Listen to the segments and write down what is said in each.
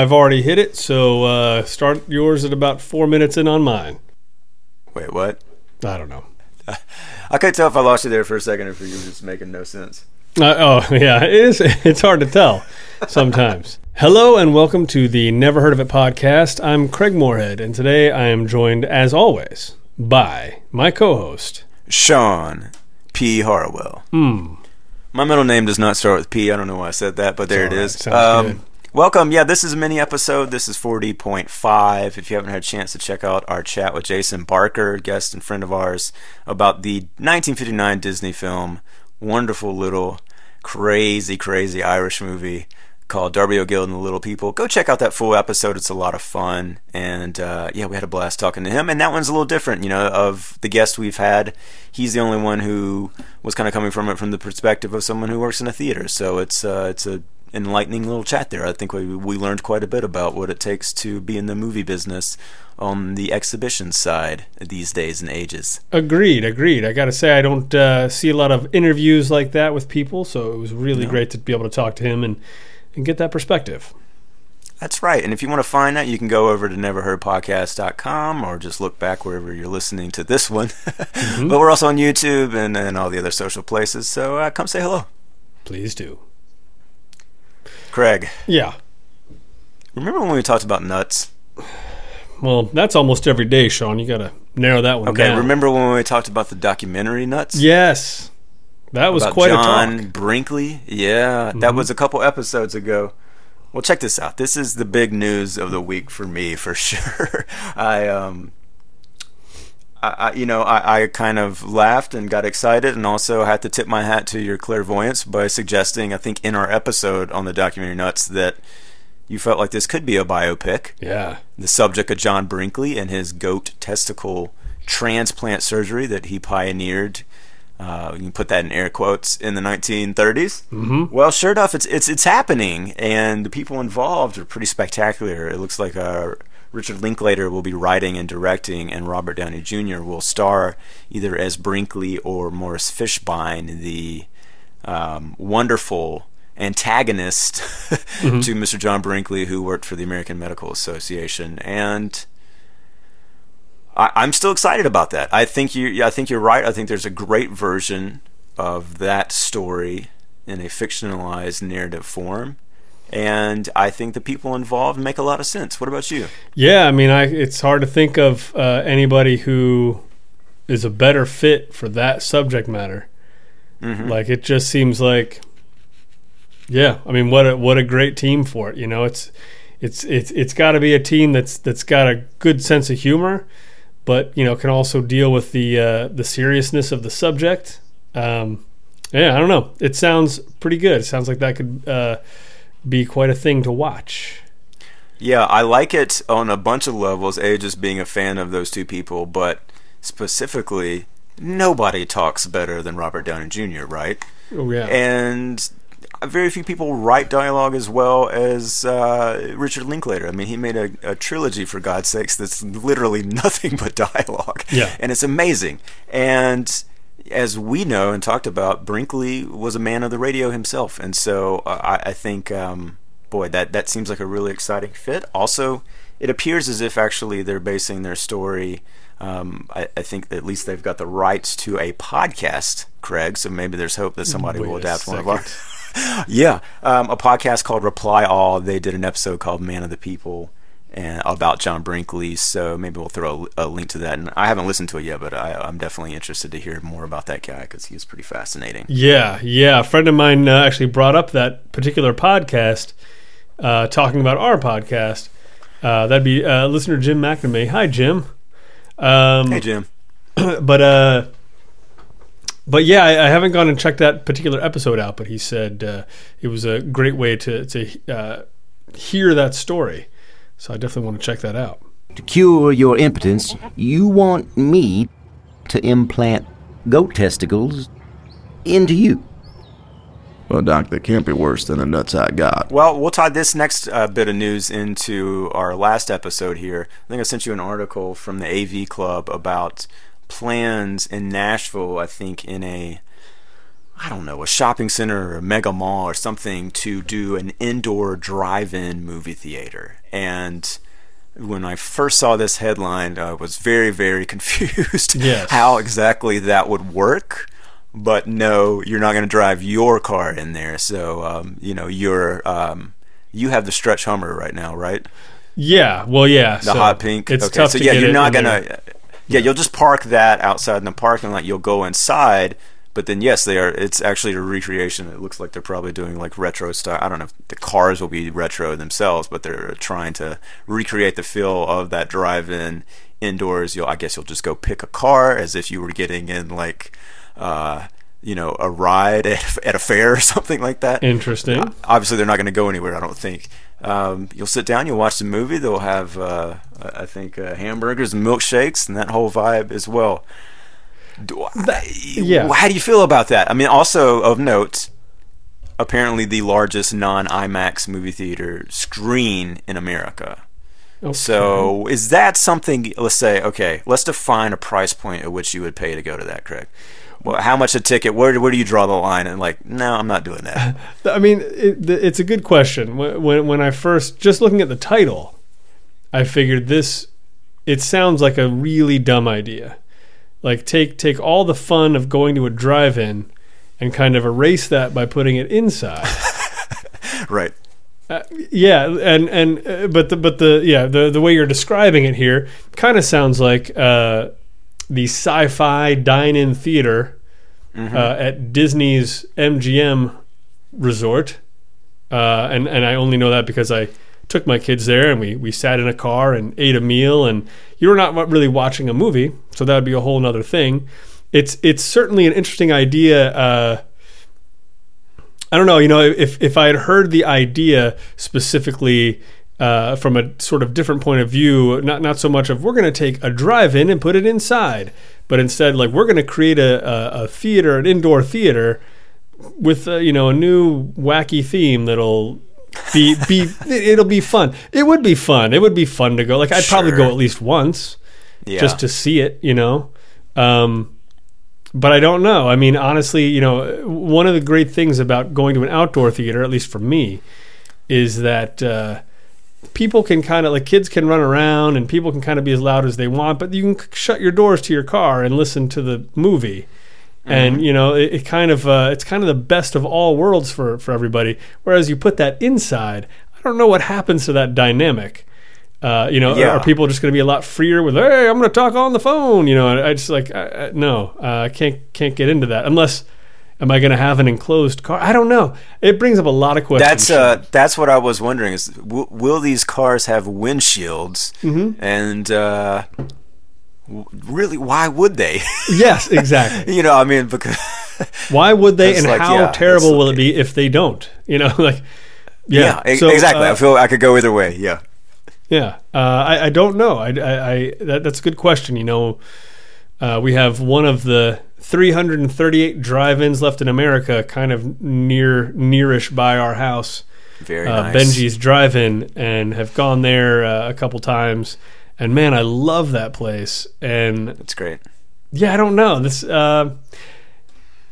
I've already hit it, so uh, start yours at about four minutes in on mine. Wait, what? I don't know. I couldn't tell if I lost you there for a second or if you were just making no sense. Uh, oh yeah, it is. It's hard to tell sometimes. Hello and welcome to the Never Heard of It podcast. I'm Craig Moorhead, and today I am joined, as always, by my co-host Sean P. Harwell. Hmm. My middle name does not start with P. I don't know why I said that, but there It's it all is. right. Welcome. Yeah, this is a mini episode. This is 40.5. If you haven't had a chance to check out our chat with Jason Barker, guest and friend of ours, about the 1959 Disney film, wonderful little crazy, crazy Irish movie called Darby O'Gill and the Little People. Go check out that full episode. It's a lot of fun. And uh, yeah, we had a blast talking to him. And that one's a little different, you know, of the guests we've had. He's the only one who was kind of coming from it from the perspective of someone who works in a theater. So it's uh, it's a enlightening little chat there. I think we we learned quite a bit about what it takes to be in the movie business on the exhibition side these days and ages. Agreed, agreed. I got to say, I don't uh, see a lot of interviews like that with people, so it was really No. great to be able to talk to him and, and get that perspective. That's right. And if you want to find that, you can go over to neverheardpodcast.com or just look back wherever you're listening to this one. But we're also on YouTube and, and all the other social places. So uh, come say hello. Please do. Craig, Yeah. remember when we talked about nuts? Well, that's almost every day, Sean. You got to narrow that one Okay, down. remember when we talked about the documentary Nuts? Yes. That was about quite John a talk. Brinkley. Yeah, that was a couple episodes ago. Well, check this out. This is the big news of the week for me, for sure. I um, I, you know, I, I kind of laughed and got excited, and also had to tip my hat to your clairvoyance by suggesting, I think, in our episode on the documentary Nuts, that you felt like this could be a biopic Yeah. the subject of John Brinkley and his goat testicle transplant surgery that he pioneered. Uh, you can put that in air quotes in the 1930s. Mm-hmm. Well, sure enough, it's it's it's happening, and the people involved are pretty spectacular. It looks like uh, Richard Linklater will be writing and directing, and Robert Downey Jr. will star either as Brinkley or Morris Fishbein, the um, wonderful antagonist to Mr. John Brinkley, who worked for the American Medical Association, and I, I'm still excited about that. I think you, I think you're right. I think there's a great version of that story in a fictionalized narrative form, and I think the people involved make a lot of sense. What about you? Yeah, I mean, I it's hard to think of uh, anybody who is a better fit for that subject matter. Like it just seems like, yeah. I mean, what a what a great team for it. You know, it's it's it's it's got to be a team that's that's got a good sense of humor, but you know can also deal with the uh, the seriousness of the subject. Um, yeah, I don't know. It sounds pretty good. It sounds like that could uh, be quite a thing to watch. Yeah, I like it on a bunch of levels. A, just being a fan of those two people, but specifically, nobody talks better than Robert Downey Jr., right? Oh yeah. And very few people write dialogue as well as uh, Richard Linklater. I mean, he made a, a trilogy, for God's sakes, that's literally nothing but dialogue. Yeah. And it's amazing. And as we know and talked about, Brinkley was a man of the radio himself. And so uh, I, I think, um, boy, that, that seems like a really exciting fit. Also, it appears as if actually they're basing their story. Um, I, I think at least they've got the rights to a podcast, Craig. So maybe there's hope that somebody Wait will adapt one of our. yeah, um, a podcast called Reply All. They did an episode called Man of the People and about John Brinkley. So maybe we'll throw a, a link to that. And I haven't listened to it yet, but I, I'm definitely interested to hear more about that guy because he's pretty fascinating. Yeah, yeah. A friend of mine uh, actually brought up that particular podcast, uh, talking about our podcast. Uh, that'd be uh, listener Jim McNamee. Hi, Jim. Um, Hey, Jim. but uh, but yeah, I, I haven't gone and checked that particular episode out. But he said uh, it was a great way to to uh, hear that story. So I definitely want to check that out. To cure your impotence, you want me to implant goat testicles into you. Well, Doc, that can't be worse than the nuts I got. Well, we'll tie this next uh, bit of news into our last episode here. I think I sent you an article from the AV Club about plans in Nashville, I think, in a I don't know, a shopping center or a mega mall or something to do an indoor drive-in movie theater. And when I first saw this headline, I was very, very confused Yes. how exactly that would work. But no, you're not going to drive your car in there. So, um, you know, you're um, you have the stretch Hummer right now, right? Yeah, well, yeah. The hot pink. It's okay, tough so to yeah, you're not gonna. Yeah, you'll just park that outside in the parking lot. You'll go inside, but then yes, they are. It's actually a recreation. It looks like they're probably doing like retro style. I don't know if the cars will be retro themselves, but they're trying to recreate the feel of that drive-in indoors. You'll, I guess, you'll just go pick a car as if you were getting in like. Uh, you know, a ride at, at a fair or something like that. Interesting. Obviously, they're not going to go anywhere. I don't think. Um, you'll sit down, you'll watch the movie. They'll have, uh, I think, uh, hamburgers and milkshakes and that whole vibe as well. Do I, yeah. How do you feel about that? I mean, also of note, apparently the largest non-IMAX movie theater screen in America. Okay. So, is that something? Let's say, okay, let's define a price point at which you would pay to go to that, Craig. Well, how much a ticket? Where where do you draw the line? And like, no, I'm not doing that. I mean, it, it's a good question. When, when when I first just looking at the title, I figured this. It sounds like a really dumb idea. Like take take all the fun of going to a drive-in, and kind of erase that by putting it inside. right. yeah, and and uh, but the but the yeah the the way you're describing it here kind of sounds like uh, the sci-fi dine-in theater uh, at Disney's MGM resort, uh, and and I only know that because I took my kids there and we we sat in a car and ate a meal and you're not really watching a movie, so that would be a whole other thing. It's it's certainly an interesting idea. Uh, I don't know. You know, if if I had heard the idea specifically uh, from a sort of different point of view, not not so much of we're going to take a drive-in and put it inside, but instead like we're going to create a, a, a theater, an indoor theater with uh, you know a new wacky theme that'll be be it'll be fun. It would be fun. It would be fun to go. Like I'd probably go at least once Yeah. just to see it, you know. Um, but I don't know. I mean, honestly, you know, one of the great things about going to an outdoor theater, at least for me, is that uh, people can kind of like kids can run around and people can kind of be as loud as they want, but you can shut your doors to your car and listen to the movie. And you know, it, it kind of uh, it's kind of the best of all worlds for for everybody. Whereas you put that inside, I don't know what happens to that dynamic. Uh, you know, Yeah. are people just going to be a lot freer with, "Hey, I'm going to talk on the phone"? You know, I, I just like, I, I, no, uh, I can't can't get into that unless. Am I going to have an enclosed car? I don't know. It brings up a lot of questions. That's uh, that's what I was wondering. Is w- will these cars have windshields? Mm-hmm. And uh, really, why would they? yes, exactly. you know, I mean, because Why would they, and like, how yeah, terrible will like- it be if they don't? You know, like yeah, yeah, So, exactly. uh, I feel I could go either way. Yeah. Yeah, uh, I, I don't know. I, I, I that, that's a good question. You know, uh, we have one of the 338 drive-ins left in America, kind of near nearish by our house, Very uh, nice. Benji's Drive-In, and have gone there uh, a couple times. And man, I love that place. And That's great. yeah, I don't know. This, uh,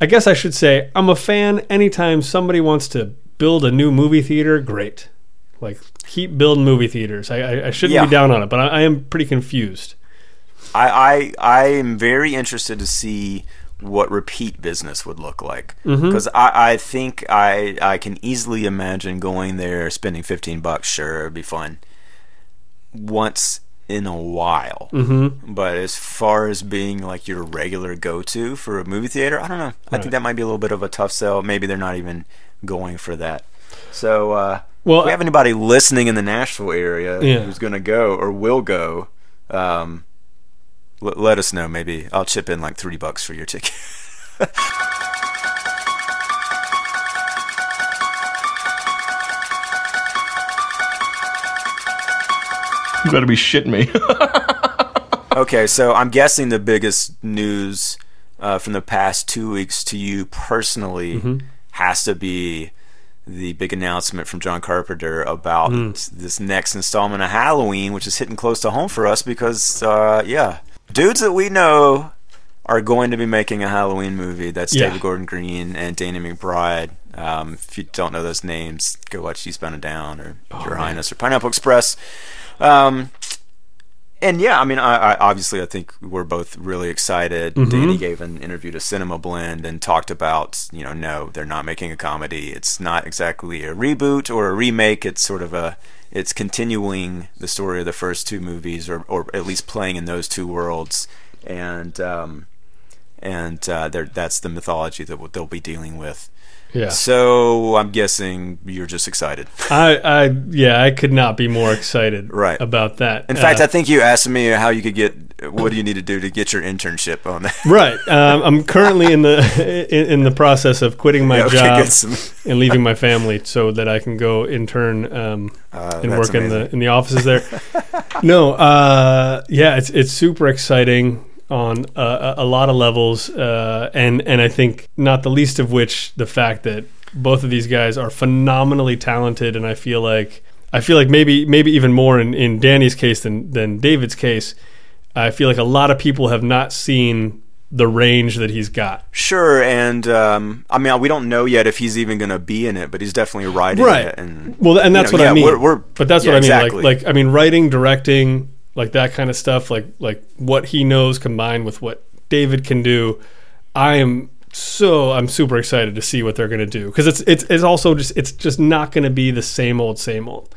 I guess I should say, I'm a fan. Anytime somebody wants to build a new movie theater, great. Like keep building movie theaters. I, I, I shouldn't Yeah. be down on it, but I, I am pretty confused. I, I I am very interested to see what repeat business would look like Mm-hmm. because I, I think I I can easily imagine going there spending fifteen bucks sure it'd be fun once in a while Mm-hmm. but as far as being like your regular go to for a movie theater I don't know I think that might be a little bit of a tough sell maybe they're not even going for that so uh, Well, if we have anybody listening in the Nashville area Yeah. who's going to go or will go, um, l- let us know. Maybe I'll chip in like three bucks for your ticket. You better be shitting me. okay, so I'm guessing the biggest news uh, from the past two weeks to you personally Mm-hmm. has to be the big announcement from John Carpenter about Mm. this next installment of Halloween, which is hitting close to home for us because, uh, yeah, dudes that we know are going to be making a Halloween movie. That's Yeah. David Gordon Green and Danny McBride. Um, if you don't know those names, go watch Eastbound and Down or Oh, Your Highness or Pineapple Express. Um, and yeah, I mean, I, I obviously I think we're both really excited. Mm-hmm. Danny gave an interview to Cinema Blend and talked about, you know, no, they're not making a comedy. It's not exactly a reboot or a remake. It's sort of a, it's continuing the story of the first two movies, or or at least playing in those two worlds, and um, and uh, that's the mythology that they'll be dealing with. Yeah. So I'm guessing you're just excited. I, I, yeah, I could not be more excited Right. about that. In fact, Uh, I think you asked me how you could get. What do you need to do to get your internship on that? right. Um, I'm currently in the in, in the process of quitting my Yeah, okay, job. Some- and leaving my family so that I can go intern um, Uh, and work in the in the offices there. no, uh, yeah, it's it's super exciting on uh, a, a lot of levels, uh, and and I think not the least of which the fact that both of these guys are phenomenally talented, and I feel like I feel like maybe maybe even more in, in Danny's case than than David's case. I feel like a lot of people have not seen the range that he's got. Sure, and um, I mean, we don't know yet if he's even going to be in it, but he's definitely writing Right. it. And Well, and you that's know, what yeah, I mean. We're, we're, but that's yeah, what I mean. Exactly. Like, like I mean, writing, directing, like that kind of stuff. Like, like what he knows combined with what David can do. I am so I'm super excited to see what they're going to do because it's it's it's also just it's just not going to be the same old same old.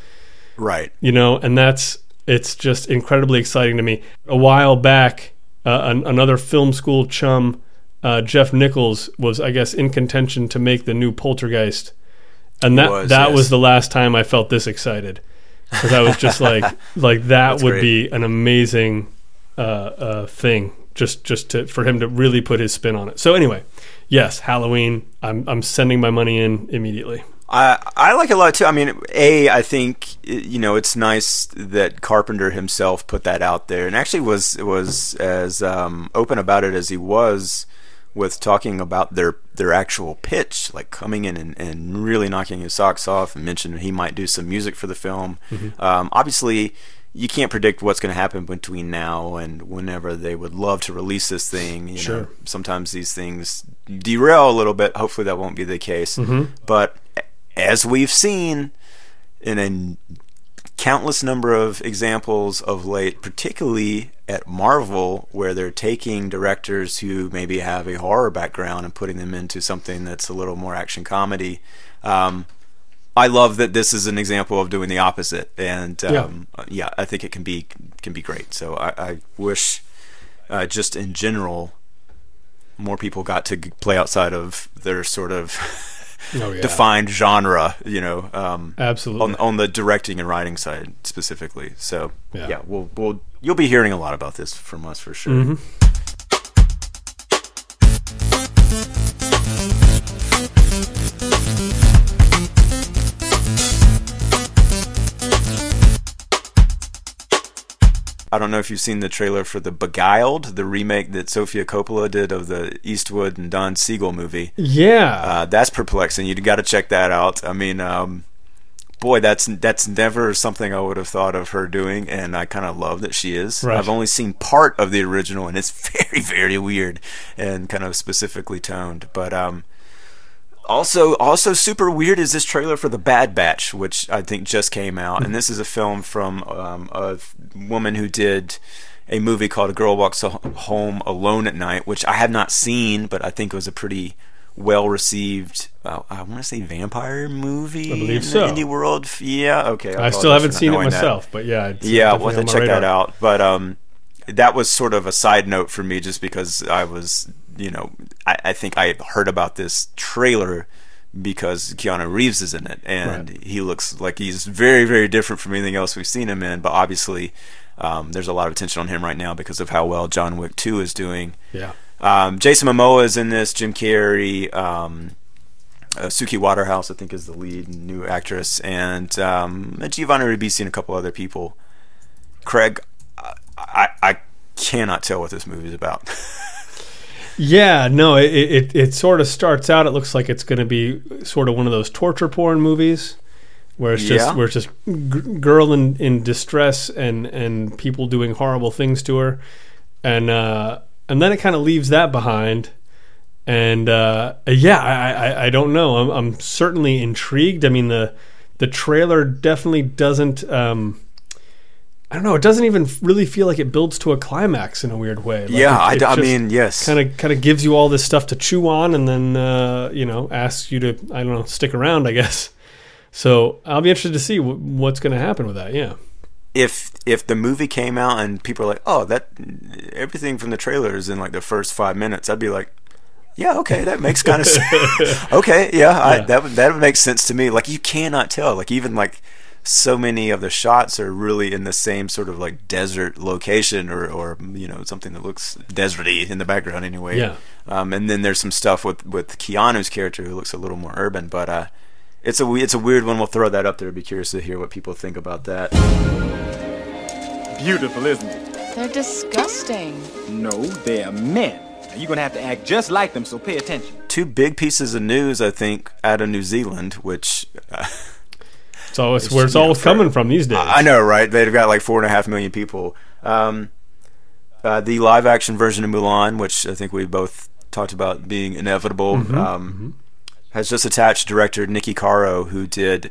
right. you know, and that's it's just incredibly exciting to me. A while back, uh, an, another film school chum, uh, Jeff Nichols, was I guess in contention to make the new Poltergeist, and that was, that yes. was the last time I felt this excited because I was just like like that That's would great. be an amazing uh, uh, thing just just to for him to really put his spin on it. So anyway, yes, Halloween. I'm I'm sending my money in immediately. I I like it a lot too. I mean, a I think you know it's nice that Carpenter himself put that out there, and actually was was as um, open about it as he was with talking about their their actual pitch, like coming in and, and really knocking his socks off, and mentioned he might do some music for the film. Um, obviously. You can't predict what's going to happen between now and whenever they would love to release this thing. You Sure. know, sometimes these things derail a little bit. Hopefully, that won't be the case. But as we've seen in a countless number of examples of late, particularly at Marvel, where they're taking directors who maybe have a horror background and putting them into something that's a little more action comedy. Um, I love that this is an example of doing the opposite, and um, yeah. I think it can be can be great. So I, I wish, uh, just in general, more people got to play outside of their sort of Oh yeah, defined genre, you know, um, absolutely. on on the directing and writing side specifically. So Yeah. yeah, we'll we'll you'll be hearing a lot about this from us for sure. Mm-hmm. I don't know if you've seen the trailer for the Beguiled, the remake that Sofia Coppola did of the Eastwood and Don Siegel movie. yeah, Uh, that's perplexing. You got to check that out. I mean, um, boy, that's that's never something I would have thought of her doing, and I kind of love that she is. Right. I've only seen part of the original, and it's very, very weird and kind of specifically toned. But um, also, also super weird is this trailer for the Bad Batch, which I think just came out, and this is a film from um, a woman who did a movie called A Girl Walks Home Alone at Night, which I have not seen, but I think it was a pretty well received. Uh, I want to say vampire movie. I believe in so. the indie world. Yeah, okay. I still haven't seen it knowing that. myself, but yeah, it's Yeah, we'll have to check that out. But um, that was sort of a side note for me, just because I was, you know, I, I think I heard about this trailer because Keanu Reeves is in it, and Right. he looks like he's very, very different from anything else we've seen him in. But obviously, um, there's a lot of attention on him right now because of how well John Wick Two is doing. Yeah, Um, Jason Momoa is in this. Jim Carrey. Um, uh, Suki Waterhouse, I think, is the lead new actress, and um, Giovanni Ribisi and a couple other people. Craig, I, I, I cannot tell what this movie is about. yeah. No, it, it it sort of starts out. It looks like it's going to be sort of one of those torture porn movies, where it's just Yeah. where it's just g- girl in, in distress and and people doing horrible things to her, and uh, and then it kind of leaves that behind. And uh, yeah, I, I, I don't know. I'm, I'm certainly intrigued. I mean the the trailer definitely doesn't. Um, I don't know. It doesn't even really feel like it builds to a climax in a weird way. Like yeah, it, it I, I mean, yes. kind of kind of gives you all this stuff to chew on, and then uh, you know asks you to I don't know stick around. I guess. So I'll be interested to see w- what's going to happen with that. Yeah. if if the movie came out and people are like, "Oh, that everything from the trailer is in like the first five minutes," I'd be like, "Yeah, okay, that makes kind of sense." okay, yeah, I, Yeah. that that would make sense to me. Like you cannot tell. Like even like so many of the shots are really in the same sort of like desert location or or you know something that looks deserty in the background anyway. Yeah. Um, and then there's some stuff with with Keanu's character who looks a little more urban, but uh. It's a it's a weird one. We'll throw that up there. I'd be curious to hear what people think about that. Beautiful, isn't it? They're disgusting. No, they're men. Now, you're gonna have to act just like them, so pay attention. two big pieces of news, I think, out of New Zealand, which uh, So it's where it's you know, for- coming from these days. I know, right? They've got like four and a half million people. Um, uh, the live action version of Mulan, which I think we both talked about being inevitable, Mm-hmm. um, has just attached director Niki Caro, who did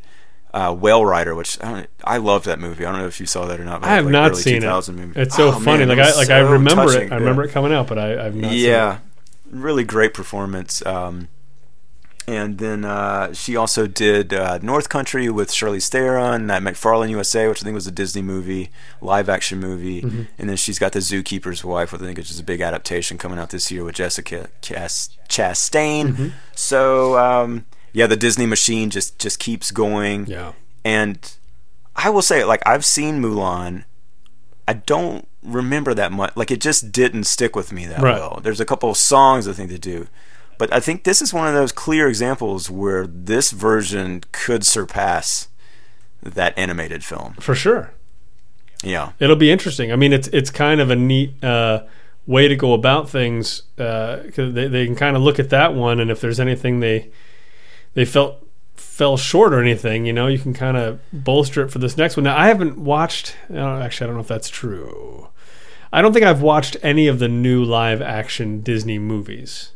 uh, Whale Rider, which I, don't, I loved that movie. I don't know if you saw that or not. but I have like not seen it. movie. It's so Oh, funny. man, like I like I remember touching, it. I yeah. remember it coming out, but I, I've not. yeah, really great performance. Um, and then uh, she also did uh, North Country with Charlize Theron, that McFarland USA, which I think was a Disney movie, live action movie. Mm-hmm. And then she's got The Zookeeper's Wife, which I think is just a big adaptation coming out this year with Jessica Chas- Chastain. Mm-hmm. So um, yeah, the Disney machine just just keeps going. Yeah. And I will say, like, I've seen Mulan. I don't remember that much. Like, it just didn't stick with me that Right. well. There's a couple of songs I think that do. But I think this is one of those clear examples where this version could surpass that animated film. For sure. Yeah. It'll be interesting. I mean, it's it's kind of a neat uh, way to go about things because they they can kind of look at that one, and if there's anything they they felt fell short or anything, you know, you can kind of bolster it for this next one. Now, I haven't watched. Uh, actually, I don't know if that's true. I don't think I've watched any of the new live action Disney movies.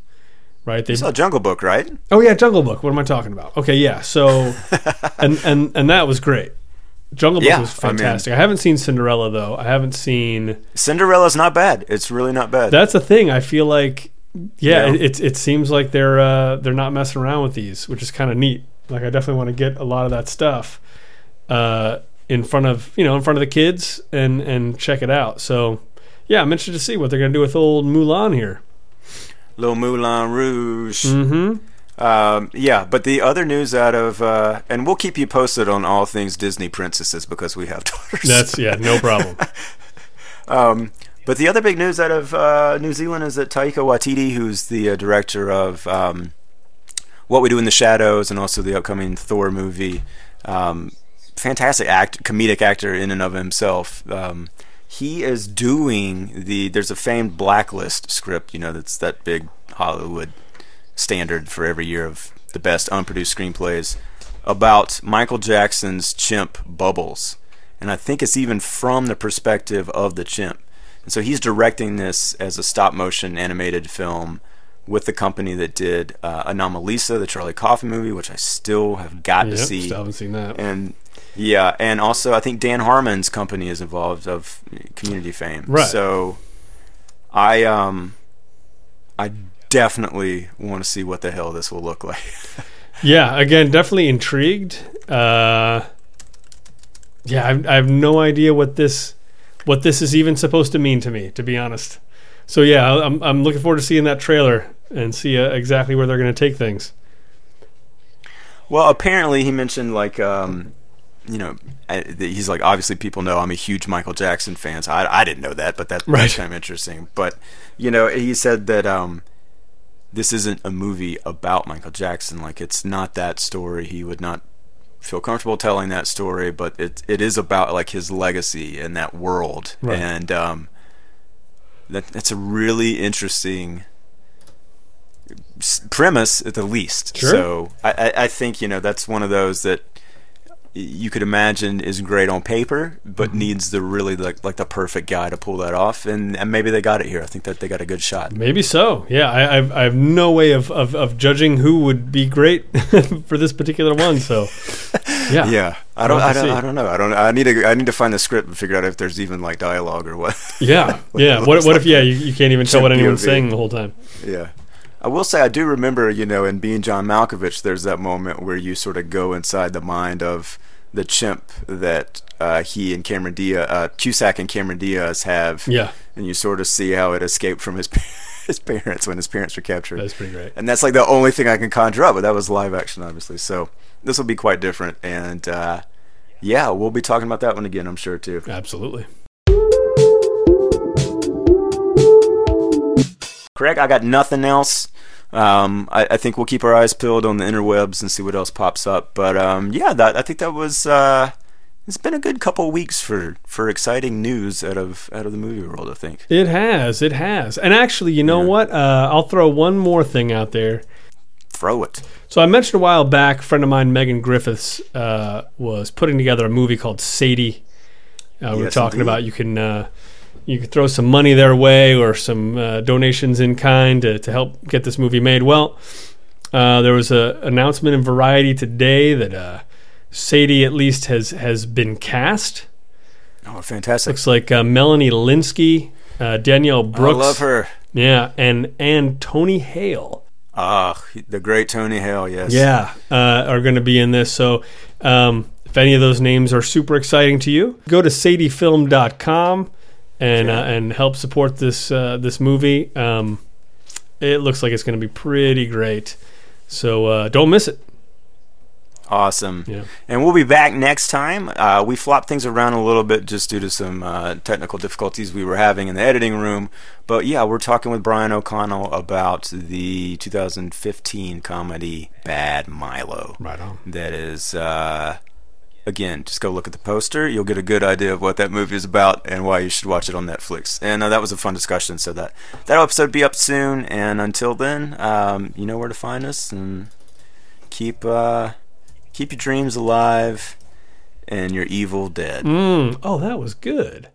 Right? They saw Jungle Book, right? Oh yeah, Jungle Book. What am I talking about? Okay, yeah. So, and and and that was great. Jungle Book Yeah, was I mean- fantastic. I, haven't seen Cinderella though. I haven't seen. Cinderella's not bad. It's really not bad. That's the thing. I feel like, yeah, Yeah. It, it it seems like they're uh, they're not messing around with these, which is kind of neat. Like I definitely want to get a lot of that stuff uh, in front of you know in front of the kids and and check it out. So, yeah, I'm interested to see what they're gonna do with old Mulan here. Little Moulin Rouge. Mm-hmm. Um, yeah, but the other news out of, uh, and we'll keep you posted on all things Disney princesses because we have daughters. That's yeah, no problem. Um, but the other big news out of uh, New Zealand is that Taika Waititi, who's the uh, director of um, What We Do in the Shadows and also the upcoming Thor movie, um, fantastic act, comedic actor in and of himself. Um, he is doing the. There's a famed Blacklist script, you know, that's that big Hollywood standard for every year of the best unproduced screenplays about Michael Jackson's chimp Bubbles. And I think it's even from the perspective of the chimp. And so he's directing this as a stop motion animated film with the company that did uh, Anomalisa, the Charlie Kaufman movie, which I still have got Yep, to see. still haven't seen that. And yeah, and also I think Dan Harmon's company is involved of Community fame. Right. So I um I definitely want to see what the hell this will look like. Yeah, again, definitely intrigued. Uh, yeah, I, I have no idea what this what this is even supposed to mean to me, to be honest. So yeah, I'm I'm looking forward to seeing that trailer and see uh, exactly where they're going to take things. Well, apparently he mentioned like um, you know, he's like obviously people know I'm a huge Michael Jackson fan. So I I didn't know that, but that, Right. that's kind of interesting. But you know, he said that um, this isn't a movie about Michael Jackson. Like it's not that story. He would not feel comfortable telling that story, but it it is about like his legacy in that world, Right. and um, that that's a really interesting premise at the least. Sure. So I, I, I think you know that's one of those that you could imagine is great on paper, but Mm-hmm. needs the really like like the perfect guy to pull that off. And, and maybe they got it here. I think that they got a good shot. Maybe so. Yeah, I, I've, I have no way of, of, of judging who would be great for this particular one. So, yeah, Yeah, I don't, I don't. I don't know. I don't. I need to, I need to find the script and figure out if there's even like dialogue or what. yeah, yeah. What, what if yeah you, you can't even tell what anyone's saying the whole time? Yeah. I will say I do remember, you know, in being John Malkovich, there's that moment where you sort of go inside the mind of the chimp that uh, he and Cameron Diaz, uh, Cusack and Cameron Diaz have. Yeah, And you sort of see how it escaped from his his parents when his parents were captured. that's pretty great. And that's like the only thing I can conjure up, but that was live action, obviously. So this will be quite different. And uh, yeah, we'll be talking about that one again, I'm sure, too. Absolutely. Craig, I got nothing else. Um, I, I think we'll keep our eyes peeled on the interwebs and see what else pops up. But um, yeah, that, I think that was. Uh, it's been a good couple weeks for, for exciting news out of out of the movie world. I think. It has, it has. And actually, you know what? Uh, I'll throw one more thing out there. Throw it. So I mentioned a while back, a friend of mine, Megan Griffiths, uh, was putting together a movie called Sadie. Uh, we were talking indeed. about you can uh, you could throw some money their way or some uh, donations in kind to, to help get this movie made. Well, uh, there was an announcement in Variety today that uh, Sadie at least has has been cast. Oh, fantastic! Looks like uh, Melanie Lynskey, uh, Danielle Brooks, I love her. yeah, and and Tony Hale. Ah, the great Tony Hale. Yes. yeah, uh, are going to be in this. So, um, if any of those names are super exciting to you, go to sadiefilm.com and uh, and help support this uh, this movie. Um, it looks like it's going to be pretty great. So uh, don't miss it. Awesome. Yeah. And we'll be back next time. Uh, we flopped things around a little bit just due to some uh, technical difficulties we were having in the editing room. But yeah, we're talking with Brian O'Connell about the 2015 comedy Bad Milo. Right on. That is, uh, again, just go look at the poster. You'll get a good idea of what that movie is about and why you should watch it on Netflix. And uh, that was a fun discussion. So that that episode be up soon. And until then, um, you know where to find us and keep. Uh, keep your dreams alive and your evil dead. Mm, oh, that was good.